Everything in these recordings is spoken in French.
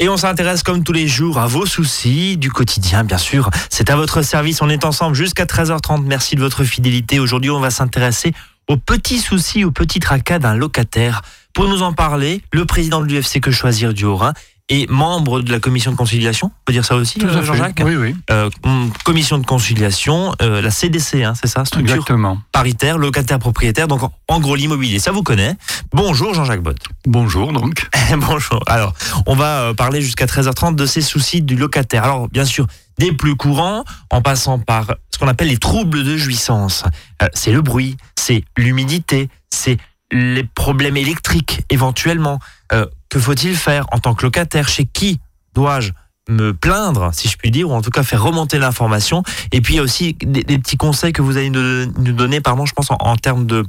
Et on s'intéresse comme tous les jours à vos soucis du quotidien, bien sûr. C'est à votre service. On est ensemble jusqu'à 13h30. Merci de votre fidélité. Aujourd'hui, on va s'intéresser aux petits soucis, aux petits tracas d'un locataire. Pour nous en parler, le président de l'UFC Que Choisir du Haut-Rhin et membre de la commission de conciliation, on peut dire ça aussi. Jean-Jacques Oui, oui. Euh, hum, Commission de conciliation, euh, la CDC, hein, c'est ça, structure Exactement. paritaire, locataire-propriétaire, donc en, en gros l'immobilier, ça vous connaît. Bonjour Jean-Jacques Bott. Bonjour, donc. Bonjour. Alors, on va euh, parler jusqu'à 13h30 de ces soucis du locataire. Alors, bien sûr, des plus courants, en passant par ce qu'on appelle les troubles de jouissance. Euh, c'est le bruit, c'est l'humidité, c'est les problèmes électriques éventuellement. Euh, que faut-il faire en tant que locataire? Chez qui dois-je me plaindre, si je puis dire, ou en tout cas faire remonter l'information? Et puis il y a aussi des, des petits conseils que vous allez nous, nous donner, pardon, je pense en, en termes de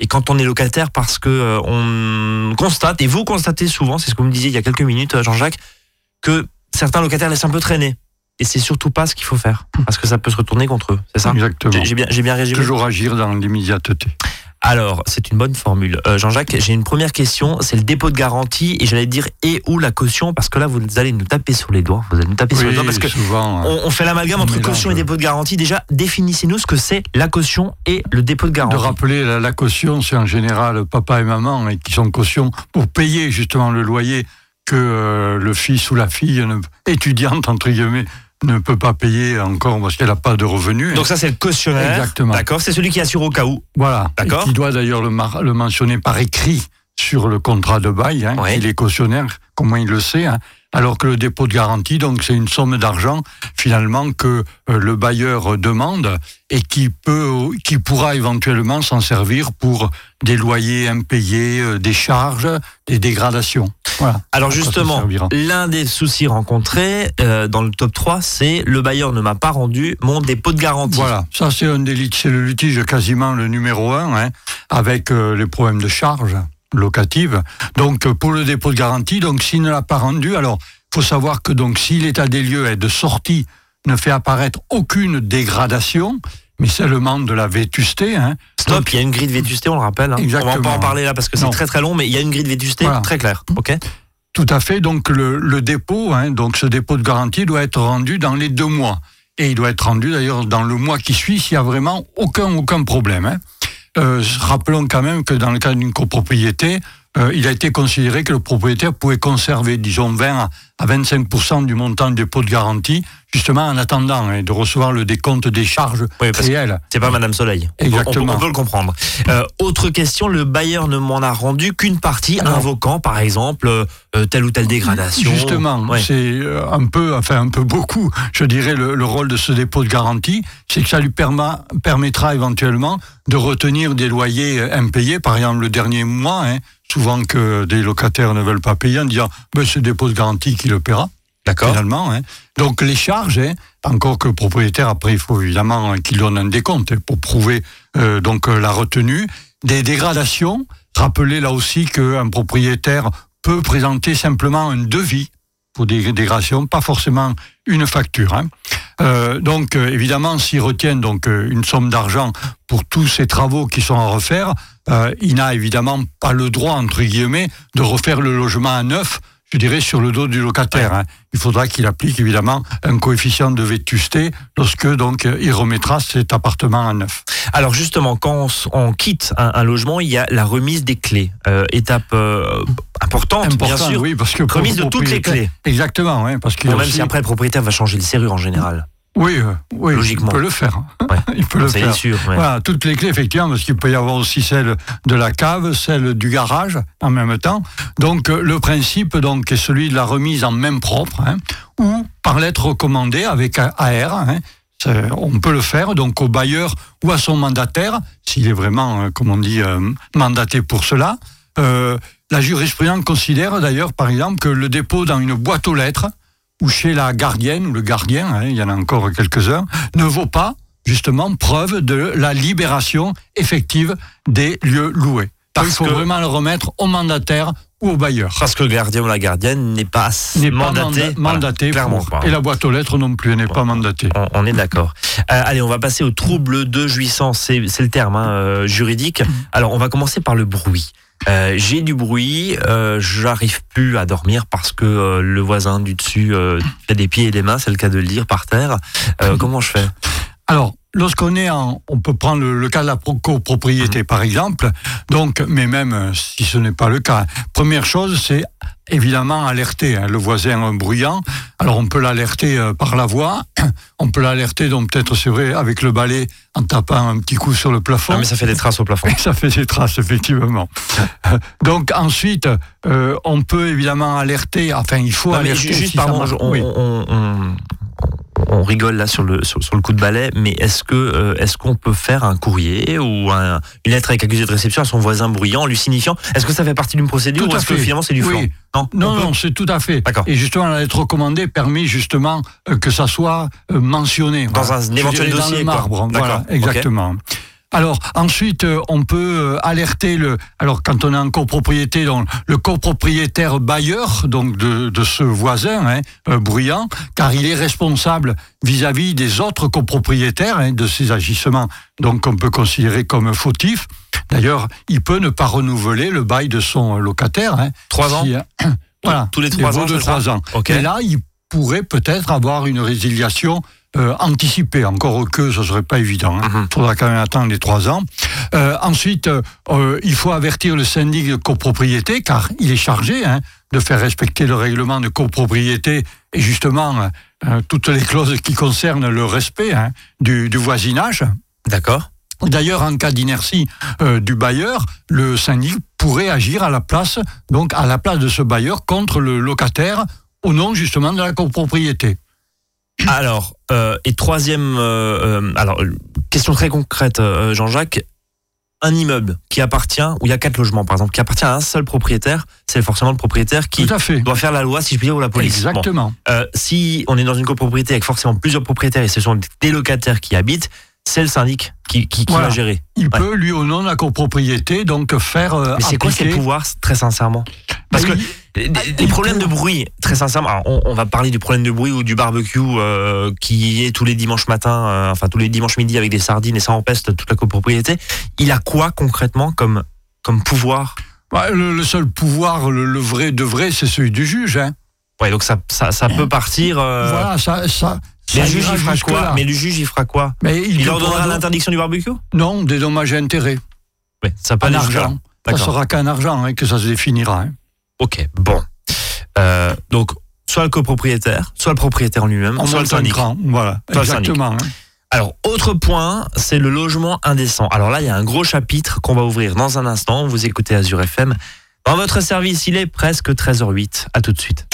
et quand on est locataire, parce que euh, on constate, et vous constatez souvent, c'est ce que vous me disiez il y a quelques minutes, euh, Jean-Jacques, que certains locataires laissent un peu traîner. Et c'est surtout pas ce qu'il faut faire, parce que ça peut se retourner contre eux, c'est ça? Exactement. J'ai bien, j'ai bien résumé? Toujours agir dans l'immédiateté. Alors, c'est une bonne formule. Euh, Jean-Jacques, j'ai une première question, c'est le dépôt de garantie, et j'allais dire et ou la caution, parce que là, vous allez nous taper sur les doigts. Vous allez nous taper sur les doigts, parce que souvent. euh, on, on fait l'amalgame entre caution et dépôt de garantie. Déjà, définissez-nous ce que c'est la caution et le dépôt de de garantie. rappeler la, la caution, c'est en général papa et maman et qui sont caution pour payer justement le loyer que euh, le fils ou la fille étudiante entre guillemets ne peut pas payer encore parce qu'elle n'a pas de revenus. Donc ça, c'est le cautionnaire. Exactement. D'accord, c'est celui qui assure au cas où. Voilà. D'accord. Qui doit d'ailleurs le, mentionner par écrit sur le contrat de bail. Hein, Ouais. Il est cautionnaire, comment il le sait. hein. Alors que le dépôt de garantie, donc c'est une somme d'argent finalement que euh, le bailleur demande et qui peut, qui pourra éventuellement s'en servir pour des loyers impayés, euh, des charges, des dégradations. Voilà. Alors justement, l'un des soucis rencontrés euh, dans le top 3, c'est le bailleur ne m'a pas rendu mon dépôt de garantie. Voilà, ça c'est un des lit- c'est le litige quasiment le numéro un, hein, avec euh, les problèmes de charges locatives. Donc euh, pour le dépôt de garantie, donc s'il ne l'a pas rendu, alors faut savoir que donc si l'état des lieux est de sortie ne fait apparaître aucune dégradation, mais seulement de la vétusté. Hein, Stop, Donc, il y a une grille de vétusté, on le rappelle. hein. On va pas en Exactement. parler là parce que c'est très très long, mais il y a une grille de vétusté Voilà. très claire. Ok? Tout à fait. Donc le, le dépôt, hein, donc ce dépôt de garantie doit être rendu dans les deux mois. Et il doit être rendu d'ailleurs dans le mois qui suit s'il y a vraiment aucun aucun problème. hein. Euh, rappelons quand même que dans le cas d'une copropriété, euh, il a été considéré que le propriétaire pouvait conserver, disons, 20 à 25 du montant du dépôt de garantie, justement en attendant hein, de recevoir le décompte des charges Oui, réelles. c'est pas Madame Soleil. On Exactement. On, peut le comprendre. Euh, autre question, le bailleur ne m'en a rendu qu'une partie, Alors- invoquant par exemple euh, euh, telle ou telle dégradation. Justement, Ouais. c'est un peu, enfin un peu beaucoup, je dirais, le, le rôle de ce dépôt de garantie, c'est que ça lui perma- permettra éventuellement de retenir des loyers impayés, par exemple le dernier mois, hein, souvent que des locataires ne veulent pas payer, en disant c'est le dépôt de garantie qui le paiera, D'accord. finalement. hein. Donc les charges, hein, encore que le propriétaire, après, il faut évidemment qu'il donne un décompte hein, pour prouver euh, donc euh, la retenue. Des dégradations, rappelez là aussi qu'un propriétaire peut présenter simplement un devis pour des dégradations, pas forcément une facture. hein. Euh, donc évidemment, s'il retient donc une somme d'argent pour tous ces travaux qui sont à refaire, euh, il n'a évidemment pas le droit entre guillemets de refaire le logement à neuf. Je dirais sur le dos du locataire. hein. Il faudra qu'il applique évidemment un coefficient de vétusté lorsque donc il remettra cet appartement à neuf. Alors justement, quand on, quitte un, un logement, il y a la remise des clés. Euh, étape euh, importante, bien Important, sûr. oui, parce que Remise de toutes les clés. Exactement, oui, parce Bon, même aussi- si après le propriétaire va changer le serrure en général. Oui, euh, oui, Logiquement. il peut le faire. Ouais. il peut le Ça faire. est sûr. ouais. Voilà, toutes les clés, effectivement, parce qu'il peut y avoir aussi celle de la cave, celle du garage en même temps. Donc, euh, le principe donc, est celui de la remise en main propre, hein, ou par lettre recommandée avec AR. hein. On peut le faire donc au bailleur ou à son mandataire, s'il est vraiment, euh, comme on dit, euh, mandaté pour cela. Euh, la jurisprudence considère d'ailleurs, par exemple, que le dépôt dans une boîte aux lettres ou chez la gardienne ou le gardien, hein, il y en a encore quelques-uns, ne vaut pas justement preuve de la libération effective des lieux loués. Parce il faut que- vraiment le remettre au mandataire ou au bailleur. Parce que le gardien ou la gardienne n'est pas mandaté. Voilà, clairement pour- pas. et la boîte aux lettres non plus n'est pas mandatée. On, on est d'accord. Euh, allez, on va passer au trouble de jouissance. C'est c'est le terme hein, euh, juridique. Alors, on va commencer par le bruit. Euh, j'ai du bruit, euh, j'arrive plus à dormir parce que euh, le voisin du dessus fait des pieds et des mains, c'est le cas de le dire, par terre. Euh, comment je fais? Alors, lorsqu'on est en, on peut prendre le, le cas de la pro- copropriété Mhm. par exemple. Donc, mais même si ce n'est pas le cas, première chose, c'est évidemment alerter hein, le voisin bruyant. Alors, on peut l'alerter euh, par la voix, on peut l'alerter donc peut-être c'est vrai avec le balai en tapant un petit coup sur le plafond. Ah, mais ça fait des traces au plafond. Ça fait des traces, effectivement. Donc ensuite, euh, on peut évidemment alerter, enfin il faut Non, alerter. ju- juste, si pardon, marche. je- on, Oui. on- on- on rigole là sur le, sur, sur le coup de balai, mais est-ce que euh, est-ce qu'on peut faire un courrier ou un- une lettre avec accusé de réception à son voisin bruyant, en lui signifiant Est-ce que ça fait partie d'une procédure Tout ou est-ce que finalement c'est du Oui. flan Non, Non, non, c'est tout à fait. Et justement, la lettre recommandée permet justement euh, que ça soit euh, mentionné. Dans voilà. un éventuel dossier, Dans le marbre, voilà, exactement. Alors ensuite, euh, on peut euh, alerter le. Alors quand on est en copropriété, donc le copropriétaire bailleur, donc de, de ce voisin hein, euh, bruyant, car il est responsable vis-à-vis des autres copropriétaires hein, de ses agissements, donc on peut considérer comme fautifs. D'ailleurs, il peut ne pas renouveler le bail de son locataire. Hein, Trois ans si, voilà, Tous les trois ans, de c'est ça trois ans. Ok. Et là, il pourrait peut-être avoir une résiliation euh, anticipée. Encore que ce serait pas évident. Il Mhm. faudra quand même attendre les trois ans. Euh, ensuite, euh, euh, il faut avertir le syndic de copropriété, car il est chargé hein, de faire respecter le règlement de copropriété et justement euh, toutes les clauses qui concernent le respect hein, du, du voisinage. D'accord. D'ailleurs, en cas d'inertie euh, du bailleur, le syndic pourrait agir à la place, donc à la place de ce bailleur contre le locataire au nom justement de la copropriété. Alors, euh, et troisième, euh, euh, alors question très concrète, Jean-Jacques. Un immeuble qui appartient, où il y a quatre logements par exemple, qui appartient à un seul propriétaire, c'est forcément le propriétaire qui Tout à fait. doit faire la loi, si je puis dire, ou la police. Bon. Exactement. Euh, si on est dans une copropriété avec forcément plusieurs propriétaires et ce sont des locataires qui habitent, c'est le syndic qui, qui, qui Voilà. va gérer. Il Ouais. peut, lui, au nom de la copropriété, donc faire. euh, Mais c'est quoi ses pouvoirs, très sincèrement? Parce que des, des il problèmes de bruit, très sincèrement, on, on va parler du problème de bruit ou du barbecue euh, qui est tous les dimanches matins, euh, enfin tous les dimanches midi avec des sardines et ça empeste toute la copropriété. Il a quoi concrètement comme, comme pouvoir? Bah, le, le seul pouvoir, le, le vrai de vrai, c'est celui du juge. Hein. Ouais, donc ça, ça, ça peut partir. euh, Voilà, ça. ça mais le juge, il fera quoi? Mais le juge, il fera quoi? Mais il, Il leur pourra donnera don- l'interdiction du barbecue? Non, des dommages et intérêts. Ouais, ça peut En argent. Ça sera qu'en argent hein, que ça se définira. hein. Ok, bon. Euh, donc, soit le copropriétaire, soit le propriétaire en lui-même, En soit le syndic. cran, Voilà, Soit le syndic. exactement. hein. Alors, autre point, c'est le logement indécent. Alors là, il y a un gros chapitre qu'on va ouvrir dans un instant. Vous écoutez Azure FM. Dans votre service, il est presque 13h08. À tout de suite.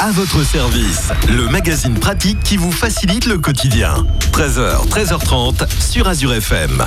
À votre service, le magazine pratique qui vous facilite le quotidien. 13h, 13h30 sur Azure FM.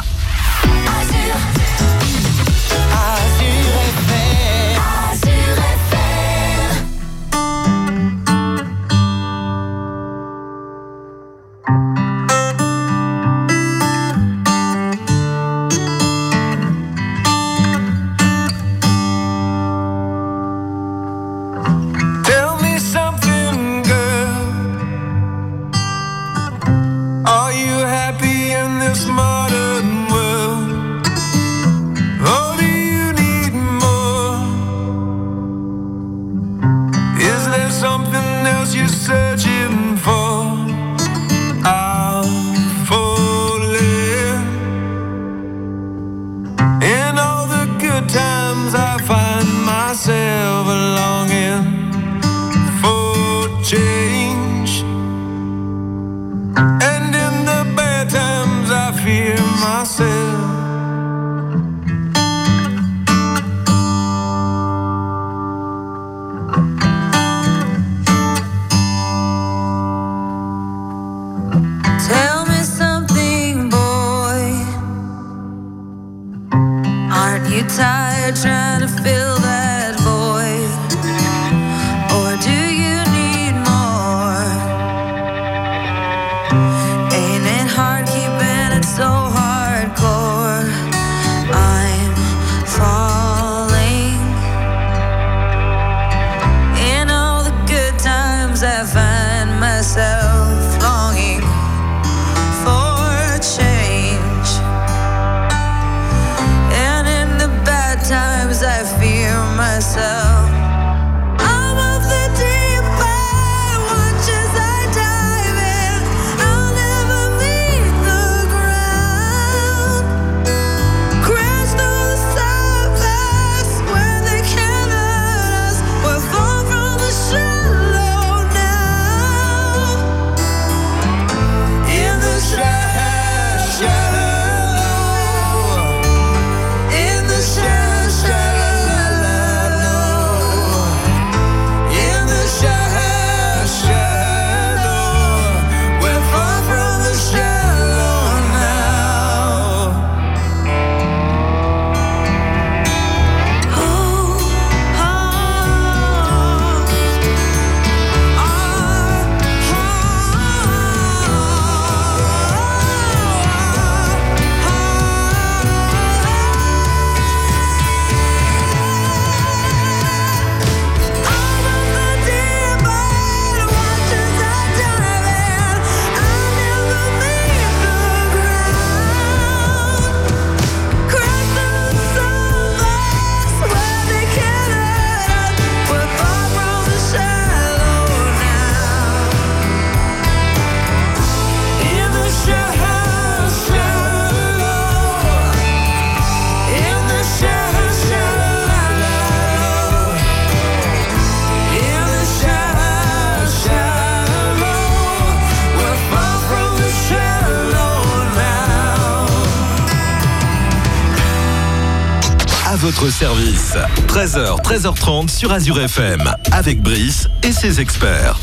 Votre service. 13h, 13h30 sur Azure FM, avec Brice et ses experts.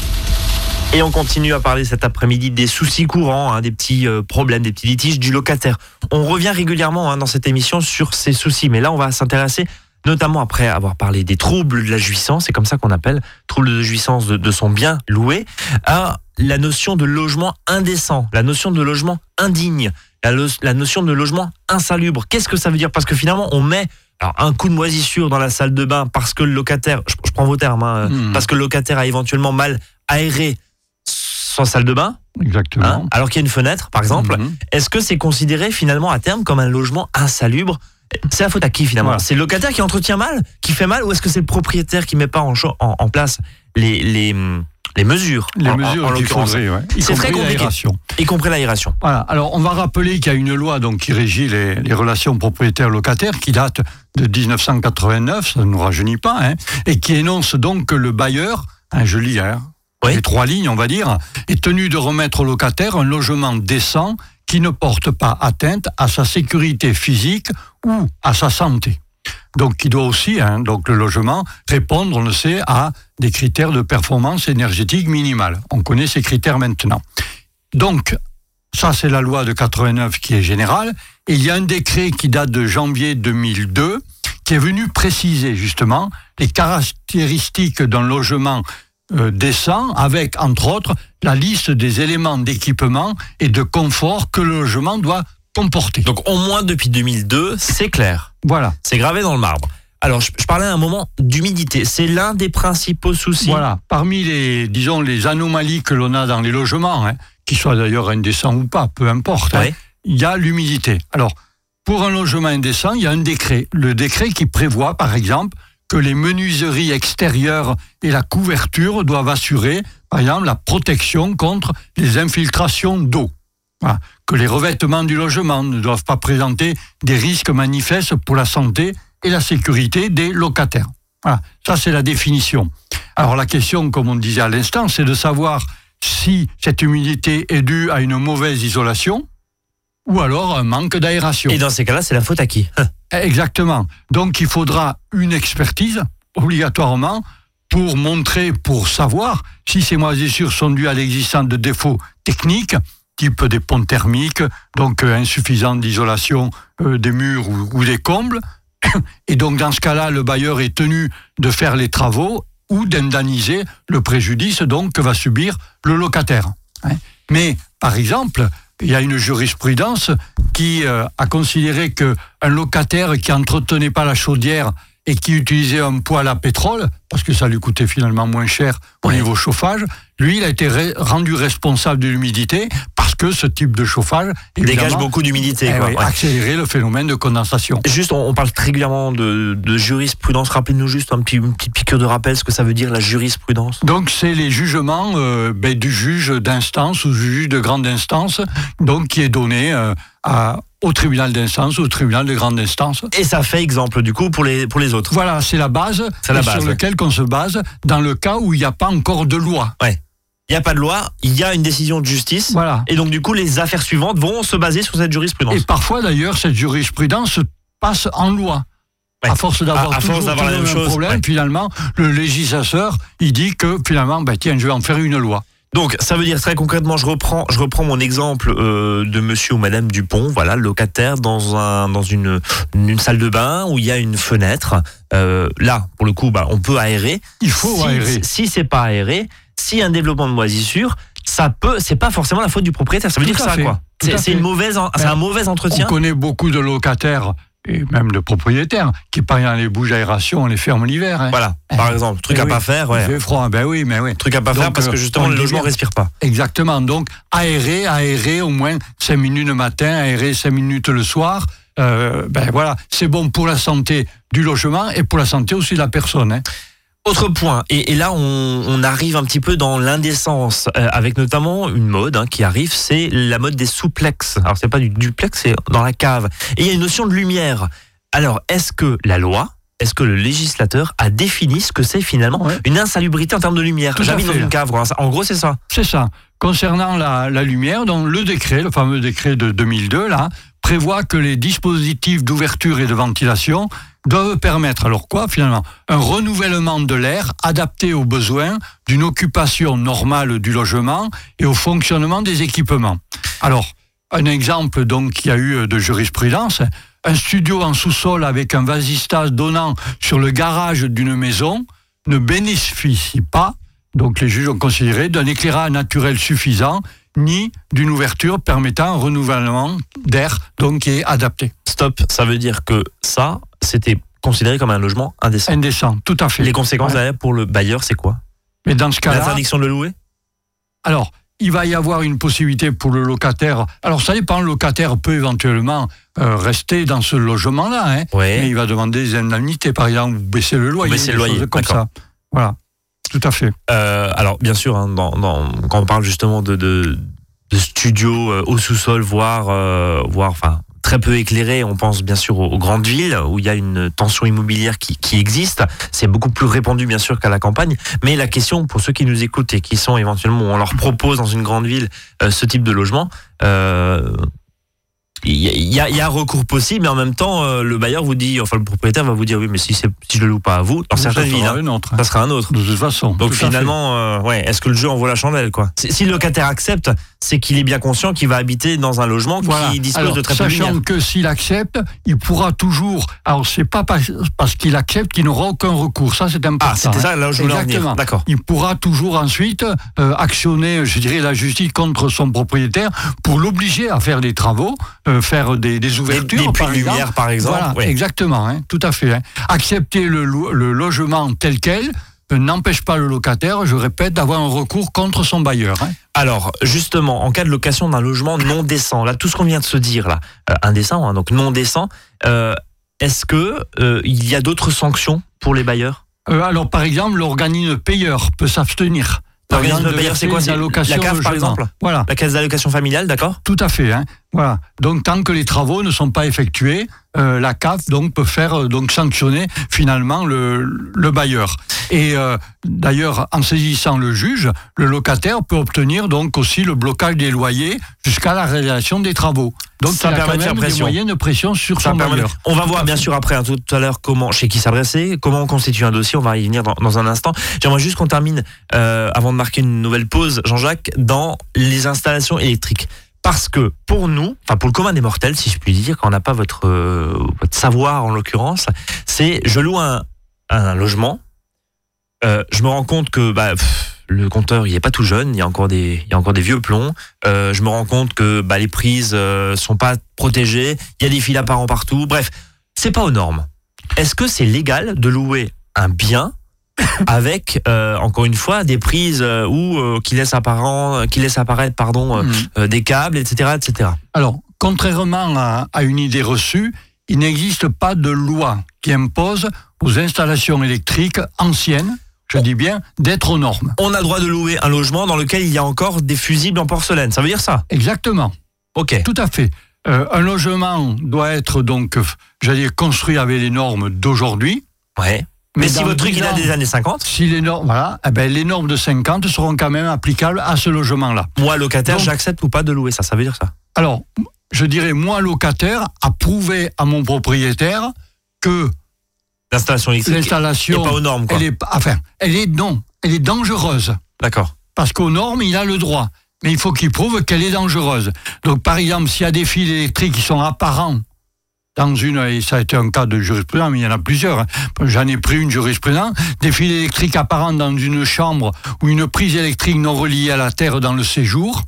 Et on continue à parler cet après-midi des soucis courants, hein, des petits euh, problèmes, des petits litiges du locataire. On revient régulièrement hein, dans cette émission sur ces soucis, mais là on va s'intéresser notamment après avoir parlé des troubles de la jouissance, c'est comme ça qu'on appelle, troubles de jouissance de, son bien loué, à la notion de logement indécent, la notion de logement indigne, la notion de logement insalubre. Qu'est-ce que ça veut dire? Parce que finalement on met alors, un coup de moisissure dans la salle de bain parce que le locataire, je, je prends vos termes, hein, Hmm. parce que le locataire a éventuellement mal aéré sa salle de bain, Exactement. hein, alors qu'il y a une fenêtre, par exemple. Mhm. Est-ce que c'est considéré finalement à terme comme un logement insalubre? C'est la faute à qui finalement? Voilà. C'est le locataire qui entretient mal, qui fait mal, ou est-ce que c'est le propriétaire qui met pas en, en, en place les, les, hum, les mesures Les en- mesures en l'occurrence, ouais. C'est très compliqué. l'aération. y compris l'aération Voilà. Alors, on va rappeler qu'il y a une loi donc qui régit les, les relations propriétaires-locataires qui date de 1989, ça ne nous rajeunit pas, hein, et qui énonce donc que le bailleur, hein, je lis hein, Oui. les trois lignes, on va dire, est tenu de remettre au locataire un logement décent qui ne porte pas atteinte à sa sécurité physique ou à sa santé. Donc, il doit aussi, hein, donc le logement, répondre, on le sait, à des critères de performance énergétique minimale. On connaît ces critères maintenant. Donc, ça, c'est la loi de 89 qui est générale. Et il y a un décret qui date de janvier 2002 qui est venu préciser justement les caractéristiques d'un logement euh, décent avec, entre autres, la liste des éléments d'équipement et de confort que le logement doit comporter. Donc au moins depuis 2002, c'est clair, voilà. c'est gravé dans le marbre. Alors je, je parlais à un moment d'humidité, c'est l'un des principaux soucis. Voilà. Parmi les, disons, les anomalies que l'on a dans les logements, hein, qu'ils soient d'ailleurs indécents ou pas, peu importe, hein, Ouais. il y a l'humidité. Alors, pour un logement indécent, il y a un décret. Le décret qui prévoit, par exemple, que les menuiseries extérieures et la couverture doivent assurer, par exemple, la protection contre les infiltrations d'eau. Voilà. Que les revêtements du logement ne doivent pas présenter des risques manifestes pour la santé et la sécurité des locataires. Voilà. Ça, c'est la définition. Alors, la question, comme on disait à l'instant, c'est de savoir si cette humidité est due à une mauvaise isolation ou alors un manque d'aération. Et dans ces cas-là, c'est la faute à qui? Exactement. Donc il faudra une expertise obligatoirement pour montrer, pour savoir si ces moisissures sont dues à l'existence de défauts techniques, type des ponts thermiques, donc euh, insuffisante d'isolation euh, des murs ou, ou des combles. Et donc dans ce cas-là, le bailleur est tenu de faire les travaux ou d'indemniser le préjudice donc que va subir le locataire. hein. Mais par exemple, il y a une jurisprudence qui euh, a considéré que un locataire qui entretenait pas la chaudière et qui utilisait un poêle à pétrole, parce que ça lui coûtait finalement moins cher au niveau chauffage, lui, il a été rendu responsable de l'humidité parce que ce type de chauffage Dégage évidemment, beaucoup d'humidité. eh oui, Ouais. accélérait le phénomène de condensation. Juste, on, on parle très régulièrement de, de jurisprudence. Rappelez-nous juste un petit, une petite piqûre de rappel ce que ça veut dire la jurisprudence. Donc c'est les jugements euh, ben, du juge d'instance ou du juge de grande instance, donc qui est donné euh, à- au tribunal d'instance ou au tribunal de grande instance. Et ça fait exemple du coup pour les, pour les autres. Voilà, c'est la base, la sur ouais. lequel qu'on se base dans le cas où il n'y a pas encore de loi. Il n'y a pas de loi, il y a une décision de justice. Voilà. Et donc du coup, les affaires suivantes vont se baser sur cette jurisprudence. Et parfois d'ailleurs, cette jurisprudence passe en loi. Ouais. À force d'avoir À- à toujours, force d'avoir la toujours même chose, problème, ouais. finalement, le législateur, il dit que finalement, ben, tiens, je vais en faire une loi. Donc ça veut dire très concrètement, je reprends, je reprends mon exemple euh, de Monsieur ou Madame Dupont, voilà, locataire dans un dans une une salle de bain où il y a une fenêtre. Euh, là, pour le coup, bah, on peut aérer. Il faut si, aérer. Si c'est pas aéré, y a un développement de moisissure, ça peut, c'est pas forcément la faute du propriétaire. Ça veut Tout dire ça, fait. quoi. C'est une mauvaise, Ben, un mauvais On entretien. connaît beaucoup de locataires et même de propriétaires qui, par exemple, les bouches d'aération, on les ferme l'hiver. Hein. Voilà, par exemple, truc Eh à oui. pas faire, Il fait froid, ben oui, mais oui. Truc à pas faire parce que euh, justement on le logement respire pas. Exactement. Donc, aérer, aérer au moins 5 minutes le matin, aérer 5 minutes le soir. Euh, ben voilà, c'est bon pour la santé du logement et pour la santé aussi de la personne. hein. Autre point, et, et là on, on arrive un petit peu dans l'indécence, euh, avec notamment une mode hein, qui arrive, c'est la mode des souplex. Alors c'est pas du duplex, c'est dans la cave. Et il y a une notion de lumière. Alors est-ce que la loi, est-ce que le législateur a défini ce que c'est finalement Ouais. une insalubrité en termes de lumière? J'habite dans une cave, quoi. en gros c'est ça. C'est ça. Concernant la, la lumière, donc le décret, le fameux décret de 2002, là, prévoit que les dispositifs d'ouverture et de ventilation doivent permettre, alors quoi finalement Un renouvellement de l'air adapté aux besoins d'une occupation normale du logement et au fonctionnement des équipements. Alors, un exemple donc qui a eu de jurisprudence, un studio en sous-sol avec un vasistage donnant sur le garage d'une maison ne bénéficie pas, donc les juges ont considéré, d'un éclairage naturel suffisant ni d'une ouverture permettant un renouvellement d'air donc qui est adapté. Stop, ça veut dire que ça, c'était considéré comme un logement indécent. Indécent, tout à fait. Les conséquences Ouais. derrière pour le bailleur, c'est quoi? Mais dans ce cas-là, L'interdiction de le louer? Alors, il va y avoir une possibilité pour le locataire. Alors, ça dépend, le locataire peut éventuellement euh, rester dans ce logement-là, hein, Ouais. mais il va demander des indemnités, par exemple, ou baisser le loyer, baisser le loyer, comme ça. Voilà, tout à fait. Euh, alors, bien sûr, hein, dans, dans- quand on parle justement de, de, de studios euh, au sous-sol, voire, voire enfin, très peu éclairés, on pense bien sûr aux, grandes villes où il y a une tension immobilière qui, qui existe. C'est beaucoup plus répandu, bien sûr, qu'à la campagne. Mais la question, pour ceux qui nous écoutent et qui sont éventuellement, on leur propose dans une grande ville euh, ce type de logement, euh, il y, y y a un recours possible, mais en même temps, euh, le bailleur vous dit, enfin le propriétaire va vous dire, oui, mais si, si je le loue pas à vous, dans Ça certaines villes, sera hein, autre, hein, ça sera un autre. de toute façon. Donc finalement, euh, ouais, est-ce que le jeu en vaut la chandelle quoi? Si le locataire accepte, c'est qu'il est bien conscient qu'il va habiter dans un logement Voilà. qui dispose Alors, de très peu de sachant que s'il accepte, il pourra toujours. Alors, c'est pas parce, qu'il accepte qu'il n'aura aucun recours. Ça, c'est important. Ah, c'était hein. ça là où je voulais. Exactement. D'accord. il pourra toujours ensuite euh, actionner, je dirais, la justice contre son propriétaire pour l'obliger à faire des travaux, euh, faire des, des Des, ouvertures, des puits par de exemple. lumière par exemple. Voilà, exactement, hein, tout à fait. hein. Accepter le, lo- le logement tel quel euh, n'empêche pas le locataire, je répète, d'avoir un recours contre son bailleur. hein. Alors justement, en cas de location d'un logement non décent, là tout ce qu'on vient de se dire là, euh, indécent, donc non décent, euh, est-ce que il y a d'autres sanctions pour les bailleurs? Alors, par exemple, l'organisme payeur peut s'abstenir. L'organisme payeur, c'est quoi? C'est la CAF, par exemple? Voilà. La caisse d'allocation familiale, d'accord? Tout à fait. Hein. Voilà. Donc tant que les travaux ne sont pas effectués, euh, la CAF donc peut faire euh, donc sanctionner finalement le, le bailleur. Et euh, d'ailleurs, en saisissant le juge, le locataire peut obtenir donc aussi le blocage des loyers jusqu'à la réalisation des travaux. Donc Ça il a permet quand de faire même des pression. moyens de pression sur Ça son permet- bailleur. On va voir bien sûr après hein, tout à l'heure comment chez qui s'adresser, comment on constitue un dossier. On va y venir dans, dans un instant. J'aimerais juste qu'on termine avant de marquer une nouvelle pause, Jean-Jacques, dans les installations électriques. Parce que pour nous, enfin pour le commun des mortels, si je puis dire, quand on n'a pas votre, euh, savoir en l'occurrence, c'est je loue un, logement, euh, je me rends compte que bah, le compteur il est pas tout jeune, il y a encore des, il y a encore des vieux plombs. Euh, je me rends compte que bah, les prises euh, sont pas protégées, il y a des fils apparents partout. Bref, c'est pas aux normes. Est-ce que c'est légal de louer un bien avec euh, encore une fois des prises euh, ou euh, qui laissent apparent, qui laissent apparaître pardon euh, des câbles, etc., etc. Alors, contrairement à, à une idée reçue, il n'existe pas de loi qui impose aux installations électriques anciennes, je dis bien, d'être aux normes. On a le droit de louer un logement dans lequel il y a encore des fusibles en porcelaine. Ça veut dire ça? Exactement. Ok. Tout à fait. Euh, un logement doit être donc, j'allais dire, construit avec les normes d'aujourd'hui. Ouais. Mais, si votre truc 10 il a des années 50, Si les normes, voilà, eh ben, les normes de 50 seront quand même applicables à ce logement-là. moi locataire, j'accepte ou pas de louer ça. Ça veut dire ça Alors, je dirais, moi, locataire, à prouver à mon propriétaire que L'installation électrique n'est l'installation, pas aux normes. Quoi. elle est, enfin, elle est non, elle est dangereuse. D'accord. Parce qu'aux normes, il a le droit. Mais il faut qu'il prouve qu'elle est dangereuse. Donc, par exemple, s'il y a des fils électriques qui sont apparents dans une, et ça a été un cas de jurisprudence, mais il y en a plusieurs, hein. j'en ai pris une jurisprudence, des fils électriques apparents dans une chambre ou une prise électrique non reliée à la terre dans le séjour,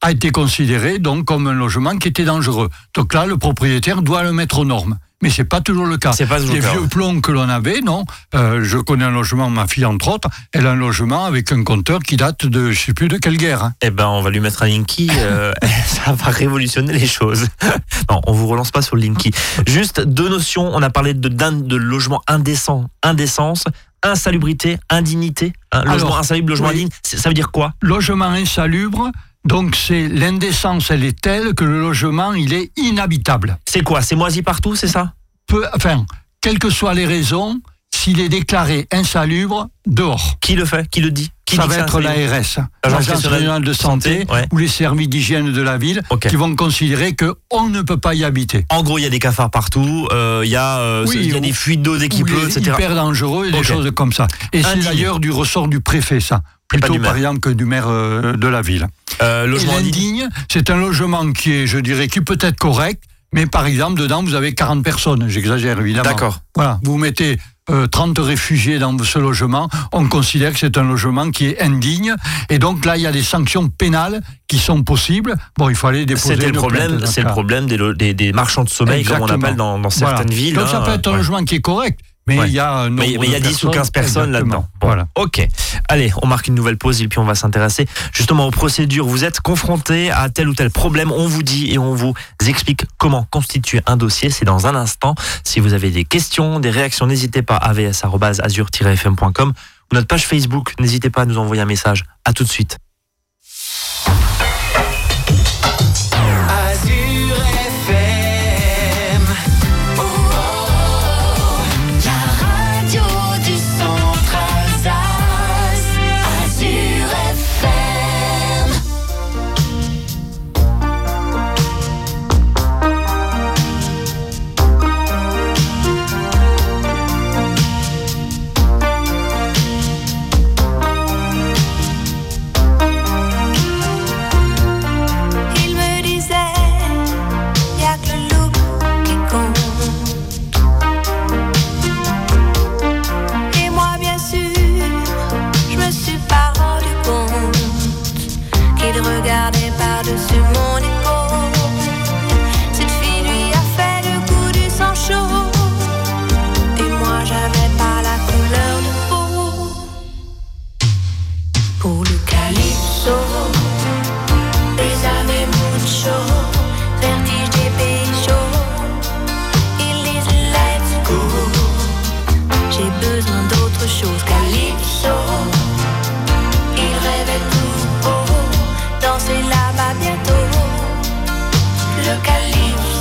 a été considéré donc comme un logement qui était dangereux. Donc là, le propriétaire doit le mettre aux normes. Mais c'est pas toujours le cas. C'est pas toujours Les le cas, vieux ouais. plombs que l'on avait, non. Euh, je connais un logement, ma fille entre autres, elle a un logement avec un compteur qui date de je sais plus de quelle guerre. hein. Eh ben, on va lui mettre un Linky. euh, ça va révolutionner les choses. non, on vous relance pas sur le Linky. Juste deux notions. On a parlé de, de logement indécent, indécence, insalubrité, indignité. hein, logement Alors, insalubre, logement oui. indigne. Ça veut dire quoi? Logement insalubre, donc c'est l'indécence, elle est telle que le logement, il est inhabitable. C'est quoi C'est moisi partout, c'est ça? Peu, enfin, quelles que soient les raisons, s'il est déclaré insalubre, dehors. Qui le fait? Qui le dit? Qui ça dit va être l'ARS, L'Agence régionale de santé, Santé, ouais. ou les services d'hygiène de la ville, qui vont considérer qu'on ne peut pas y habiter. En gros, il y a des cafards partout, euh, il y a, euh, Oui, il y a des fuites d'eau dès qu'il pleut, etc. hyper dangereux et des choses comme ça. Et c'est d'ailleurs du ressort du préfet, ça. Plutôt par exemple que du maire euh, de la ville. Euh, logement indigne. c'est un logement qui est, je dirais, qui peut être correct, mais par exemple, dedans, vous avez 40 personnes. J'exagère, évidemment. D'accord. Voilà. Vous mettez euh, 30 réfugiés dans ce logement, on considère que c'est un logement qui est indigne. Et donc là, il y a des sanctions pénales qui sont possibles. Bon, il faut aller déposer C'était le problème, c'est ce le problème des, lo- des, des marchands de sommeil, comme on appelle dans, dans certaines Voilà. villes. Donc ça hein, peut être un ouais. logement qui est correct, mais Ouais. il y a Mais il y a de 10 ou 15 personnes là-dedans. Bon, Voilà. Ok. Allez, on marque une nouvelle pause et puis on va s'intéresser justement aux procédures. Vous êtes confronté à tel ou tel problème, on vous dit et on vous explique comment constituer un dossier. C'est dans un instant. Si vous avez des questions, des réactions, n'hésitez pas à avs.azur-fm.com ou notre page Facebook. N'hésitez pas à nous envoyer un message. À tout de suite.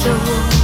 show.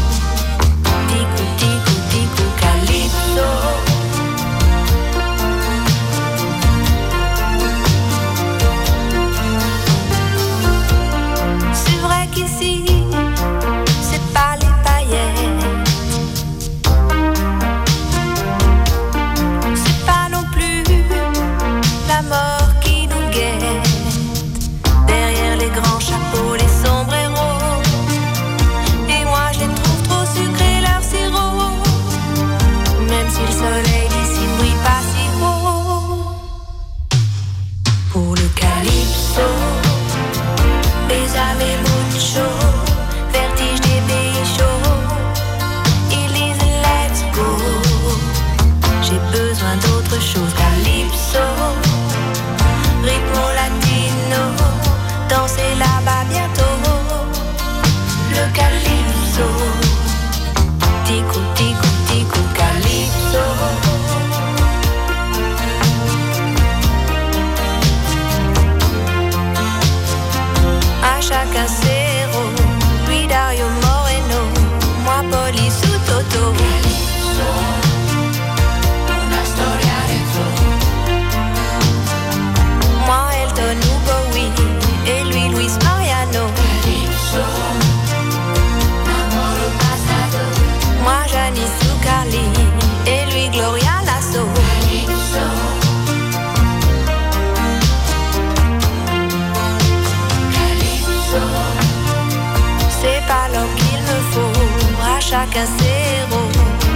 Héros.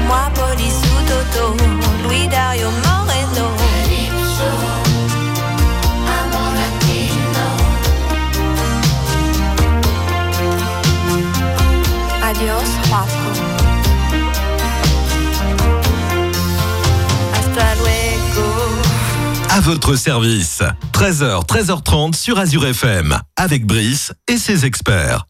Moi, Police ou Toto, Louis Dario Moreno. Adios, Juaco. Hasta luego. À votre service. 13h, 13h30 sur Azure FM. Avec Brice et ses experts.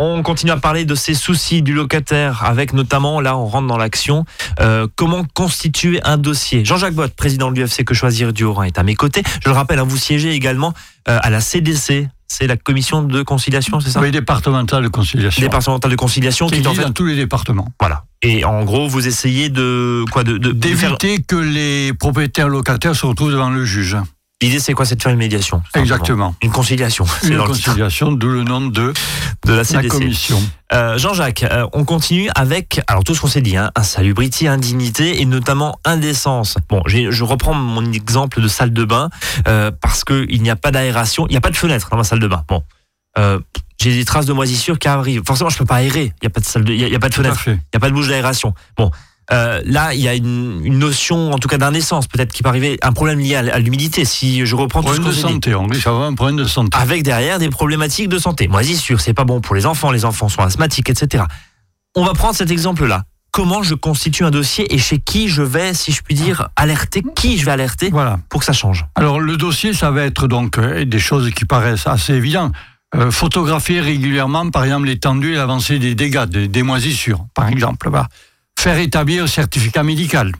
On continue à parler de ces soucis du locataire avec notamment, là on rentre dans l'action, euh, comment constituer un dossier. Jean-Jacques Bott, président de l'UFC Que Choisir du Haut-Rhin, est à mes côtés. Je le rappelle, hein, vous siégez également euh, à la CDC, c'est la commission de conciliation, c'est ça? Oui, départemental de conciliation. Départementale de conciliation qui qui est en existe fait... dans tous les départements. Voilà. Et en gros, vous essayez de quoi de, faire- D'éviter que les propriétaires locataires se retrouvent devant le juge. L'idée, c'est quoi C'est de faire une médiation. Exactement. Une conciliation. Une dans conciliation, d'où le nom de de la la CDC. commission. Euh, Jean-Jacques, euh, on continue avec alors tout ce qu'on s'est dit, hein, insalubrité, indignité et notamment indécence. Bon, je reprends mon exemple de salle de bain euh, parce que il n'y a pas d'aération, il n'y a pas de fenêtre dans ma salle de bain. Bon, euh, j'ai des traces de moisissure qui arrivent. Forcément, je peux pas aérer. Il n'y a pas de salle, de, il y a, il y a pas de fenêtre, il n'y a pas de bouche d'aération. Bon. Euh, là, il y a une, une notion, en tout cas d'indécence, peut-être qui peut arriver, un problème lié à, l'humidité. Si je reprends tout ce Problème de dit santé, on risque d'avoir un problème de santé. avec derrière des problématiques de santé. Moisissure, c'est pas bon pour les enfants, les enfants sont asthmatiques, etc. On va prendre cet exemple-là. Comment je constitue un dossier et chez qui je vais, si je puis dire, alerter, qui je vais alerter Voilà. pour que ça change? Alors le dossier, ça va être donc euh, des choses qui paraissent assez évidentes. Euh, photographier régulièrement, par exemple, l'étendue et l'avancée des dégâts, des, des moisissures, par exemple. Faire établir un certificat médical.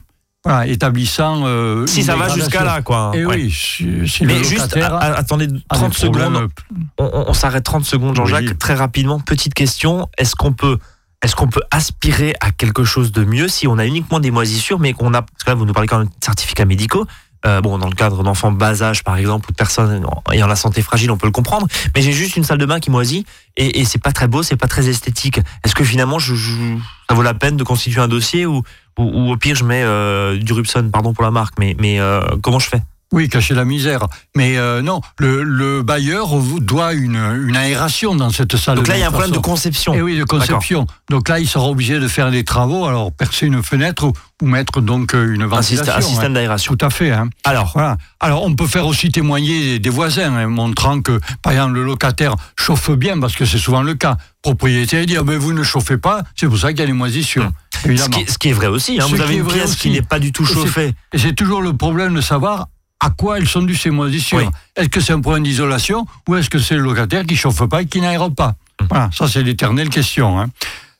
Voilà, établissant. euh, Si ça va jusqu'à là, quoi. Et Ouais. oui, si, si Mais juste, a- attendez a 30 des problèmes, secondes. On, on- on s'arrête 30 secondes, Jean-Jacques. Oui. Très rapidement, petite question. Est-ce qu'on peut, est-ce qu'on peut aspirer à quelque chose de mieux si on a uniquement des moisissures, mais qu'on a, parce que là, vous nous parlez quand même de certificats médicaux. Euh, bon, dans le cadre d'enfants bas âge, par exemple, ou de personnes ayant la santé fragile, on peut le comprendre. Mais j'ai juste une salle de bain qui moisit et, c'est pas très beau, c'est pas très esthétique. Est-ce que finalement, je, je- ça vaut la peine de constituer un dossier ou, ou, au pire, je mets euh, du Rubson, pardon pour la marque, mais, mais euh, comment je fais? Oui, cacher la misère. Mais euh, non, le, le bailleur doit une, une aération dans cette salle. Donc là, il y a un problème de conception. Eh oui, de conception. Donc là, il sera obligé de faire des travaux, alors percer une fenêtre ou, ou mettre donc euh, une un ventilation. un système hein. d'aération. Tout à fait. Hein. Alors, Voilà. Alors, on peut faire aussi témoigner des voisins, hein, montrant que, par exemple, le locataire chauffe bien, parce que c'est souvent le cas. Propriétaire dit, ah ben, vous ne chauffez pas, c'est pour ça qu'il y a les moisissures. ce qui, ce qui est vrai aussi. hein. Vous avez qui une pièce qui aussi. n'est pas du tout chauffée. Et c'est toujours le problème de savoir à quoi elles sont dues ces moisissures. Oui. Est-ce que c'est un problème d'isolation ou est-ce que c'est le locataire qui chauffe pas et qui n'aère pas Hum. Voilà, ça c'est l'éternelle question. hein.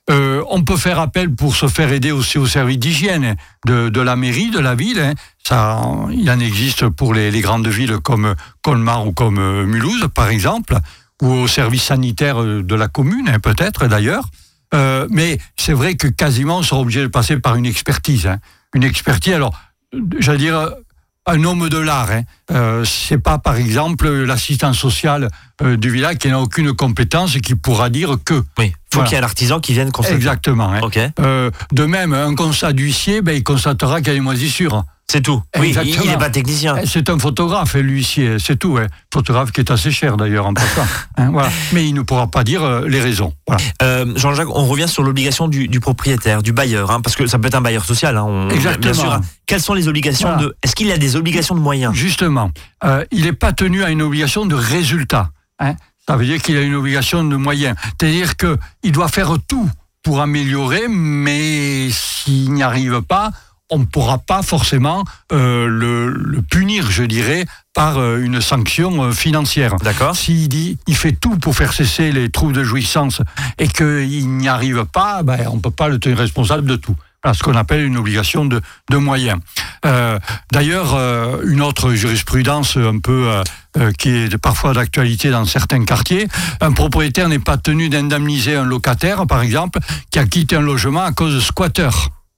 Euh, on peut faire appel pour se faire aider aussi au service d'hygiène de, de la mairie, de la ville. hein. Ça, il en existe pour les, les grandes villes comme Colmar ou comme euh, Mulhouse, par exemple, ou au service sanitaire euh, de la commune, hein, peut-être d'ailleurs. Euh, mais c'est vrai que quasiment on sera obligé de passer par une expertise. hein. Une expertise, alors, euh, j'allais dire, un homme de l'art. Hein. Euh, c'est pas, par exemple, l'assistant social euh, du village qui n'a aucune compétence et qui pourra dire que. Oui. Il faut Voilà. qu'il y ait un artisan qui vienne constater. Exactement. hein. Euh, de même, un constat d'huissier, ben, il constatera qu'il y a des moisissures. C'est tout. Oui, il- n'est pas technicien. Eh, C'est un photographe, l'huissier, c'est tout. Hein. Photographe qui est assez cher d'ailleurs en passant. Hein, voilà. Mais il ne pourra pas dire euh, les raisons. Voilà. Euh, Jean-Jacques, on revient sur l'obligation du, du propriétaire, du bailleur, hein, parce que ça peut être un bailleur social. Hein, on- Exactement. Bien sûr. hein. Quelles sont les obligations Voilà. de Est-ce qu'il a des obligations de moyens? Justement, euh, il n'est pas tenu à une obligation de résultat. Ça veut dire qu'il a une obligation de moyens. C'est-à-dire qu'il doit faire tout pour améliorer, mais s'il n'y arrive pas, on ne pourra pas forcément euh, le, le punir, je dirais, par euh, une sanction euh, financière. D'accord. S'il dit, il fait tout pour faire cesser les troubles de jouissance et qu'il n'y arrive pas, ben, on ne peut pas le tenir responsable de tout. Voilà ce qu'on appelle une obligation de, de moyens. Euh, D'ailleurs, une autre jurisprudence un peu qui est parfois d'actualité dans certains quartiers, un propriétaire n'est pas tenu d'indemniser un locataire, par exemple, qui a quitté un logement à cause de squatter.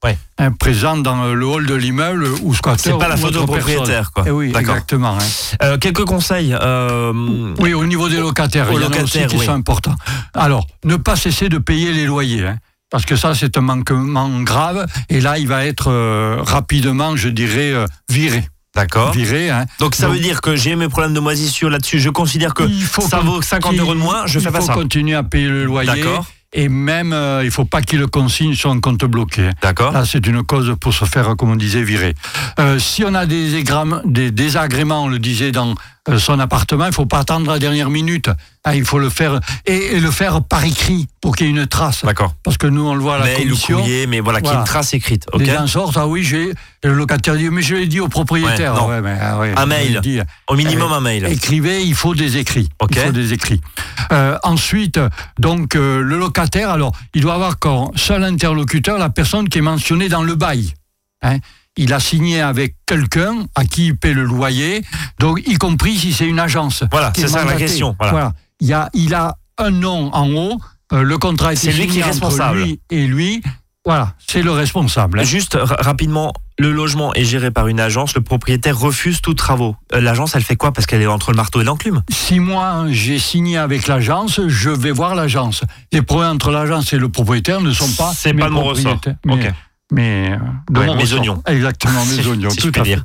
Ouais. Hein, présent dans le hall de l'immeuble ou squatter. C'est pas la faute au propriétaire, quoi. Eh oui, D'accord. exactement. hein. Euh, quelques conseils. euh, Oui, au niveau des locataires, Aux il y en a aussi locataires, qui sont importants. Alors, ne pas cesser de payer les loyers, hein, parce que ça, c'est un manquement grave, et là, il va être euh, rapidement, je dirais, viré. D'accord. Viré, hein. Donc ça Donc- veut dire que j'ai mes problèmes de moisissure là-dessus. Je considère que Il faut ça vaut 50 euros de moins. Je il fais pas faut ça. continuer à payer le loyer, D'accord. Et même, euh, il faut pas qu'il le consigne sur un compte bloqué. D'accord. Là, c'est une cause pour se faire, comme on disait, virer. Euh, si on a des, des désagréments, on le disait, dans son appartement, il faut pas attendre la dernière minute. Ah, il faut le faire, et, et le faire par écrit, pour qu'il y ait une trace. D'accord. Parce que nous, on le voit à la Mail ou commission. courrier, mais voilà, qu'il y ait une trace écrite. Ok. Les gens sortent, ah oui, j'ai. Le locataire dit, mais je l'ai dit au propriétaire. Ouais, non. Ouais, mais, ah ouais, Un mail. dit. Au minimum Euh, un mail. Écrivez, il faut des écrits. Il faut des écrits. Euh, ensuite, donc, euh, le locataire, alors, il doit avoir comme seul interlocuteur la personne qui est mentionnée dans le bail. Hein. Il a signé avec quelqu'un à qui il paie le loyer, donc y compris si c'est une agence. Voilà, c'est ça la question. Voilà. Il, y a, il a un nom en haut, euh, le contrat est C'est lui qui est signé entre responsable. lui et lui. Voilà, c'est le responsable. hein. Juste ra- rapidement, le logement est géré par une agence, le propriétaire refuse tout travaux. Euh, L'agence, elle fait quoi? Parce qu'elle est entre le marteau et l'enclume. Si moi j'ai signé avec l'agence, je vais voir l'agence. Les problèmes entre l'agence et le propriétaire ne sont pas. C'est pas de mon ressort. Mais. Mais, euh, de Ouais, mes oignons. Exactement, mes oignons. si tout je puis à dire.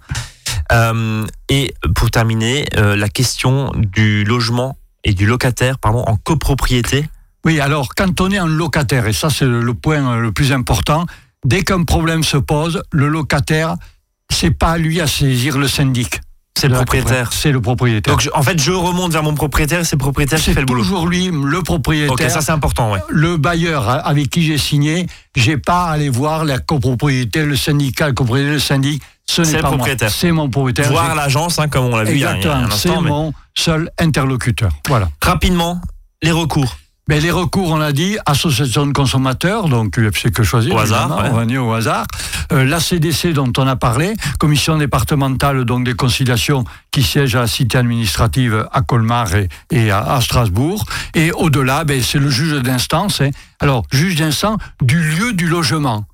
Euh, et pour terminer, euh, la question du logement et du locataire, pardon, en copropriété. Oui, alors quand on est un locataire, et ça c'est le, le point euh, le plus important, dès qu'un problème se pose, le locataire, c'est pas à lui à saisir le syndic. C'est le propriétaire. C'est le propriétaire. Donc, je- en fait, je remonte vers mon propriétaire c'est le propriétaire qui c'est fait le boulot. toujours lui, le propriétaire. Ok, ça c'est important, ouais. le bailleur avec qui j'ai signé, j'ai pas à aller voir la copropriété, le syndicat, le copropriétaire, le syndic. Ce C'est n'est le pas propriétaire. C'est mon propriétaire. Voir l'agence, hein, comme on l'a vu il y a- un Exactement. C'est instant. mais- mon seul interlocuteur. Voilà. Rapidement, les recours. Mais les recours, on l'a dit, association de consommateurs, donc UFC que choisir. Au hasard, ouais. On va dire au hasard. Euh, la CDC dont on a parlé, commission départementale donc des conciliations qui siège à la cité administrative à Colmar et, et à, à Strasbourg. Et au-delà, ben, c'est le juge d'instance. hein. Alors, juge d'instance du lieu du logement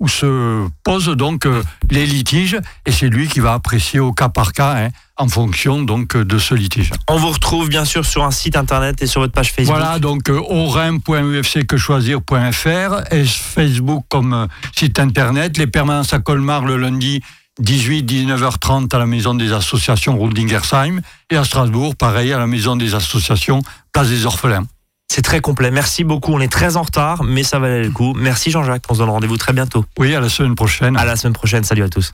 où se posent donc euh, les litiges et c'est lui qui va apprécier au cas par cas hein, en fonction donc euh, de ce litige. On vous retrouve bien sûr sur un site internet et sur votre page Facebook. Voilà, donc euh, orim.ufcquechoisir.fr et Facebook comme euh, site internet. Les permanences à Colmar le lundi 18-19h30 à la maison des associations Rudingersheim et à Strasbourg, pareil, à la maison des associations Place des Orphelins. C'est très complet. Merci beaucoup. On est très en retard, mais ça valait le coup. Merci Jean-Jacques. On se donne rendez-vous très bientôt. Oui, à la semaine prochaine. À la semaine prochaine. Salut à tous.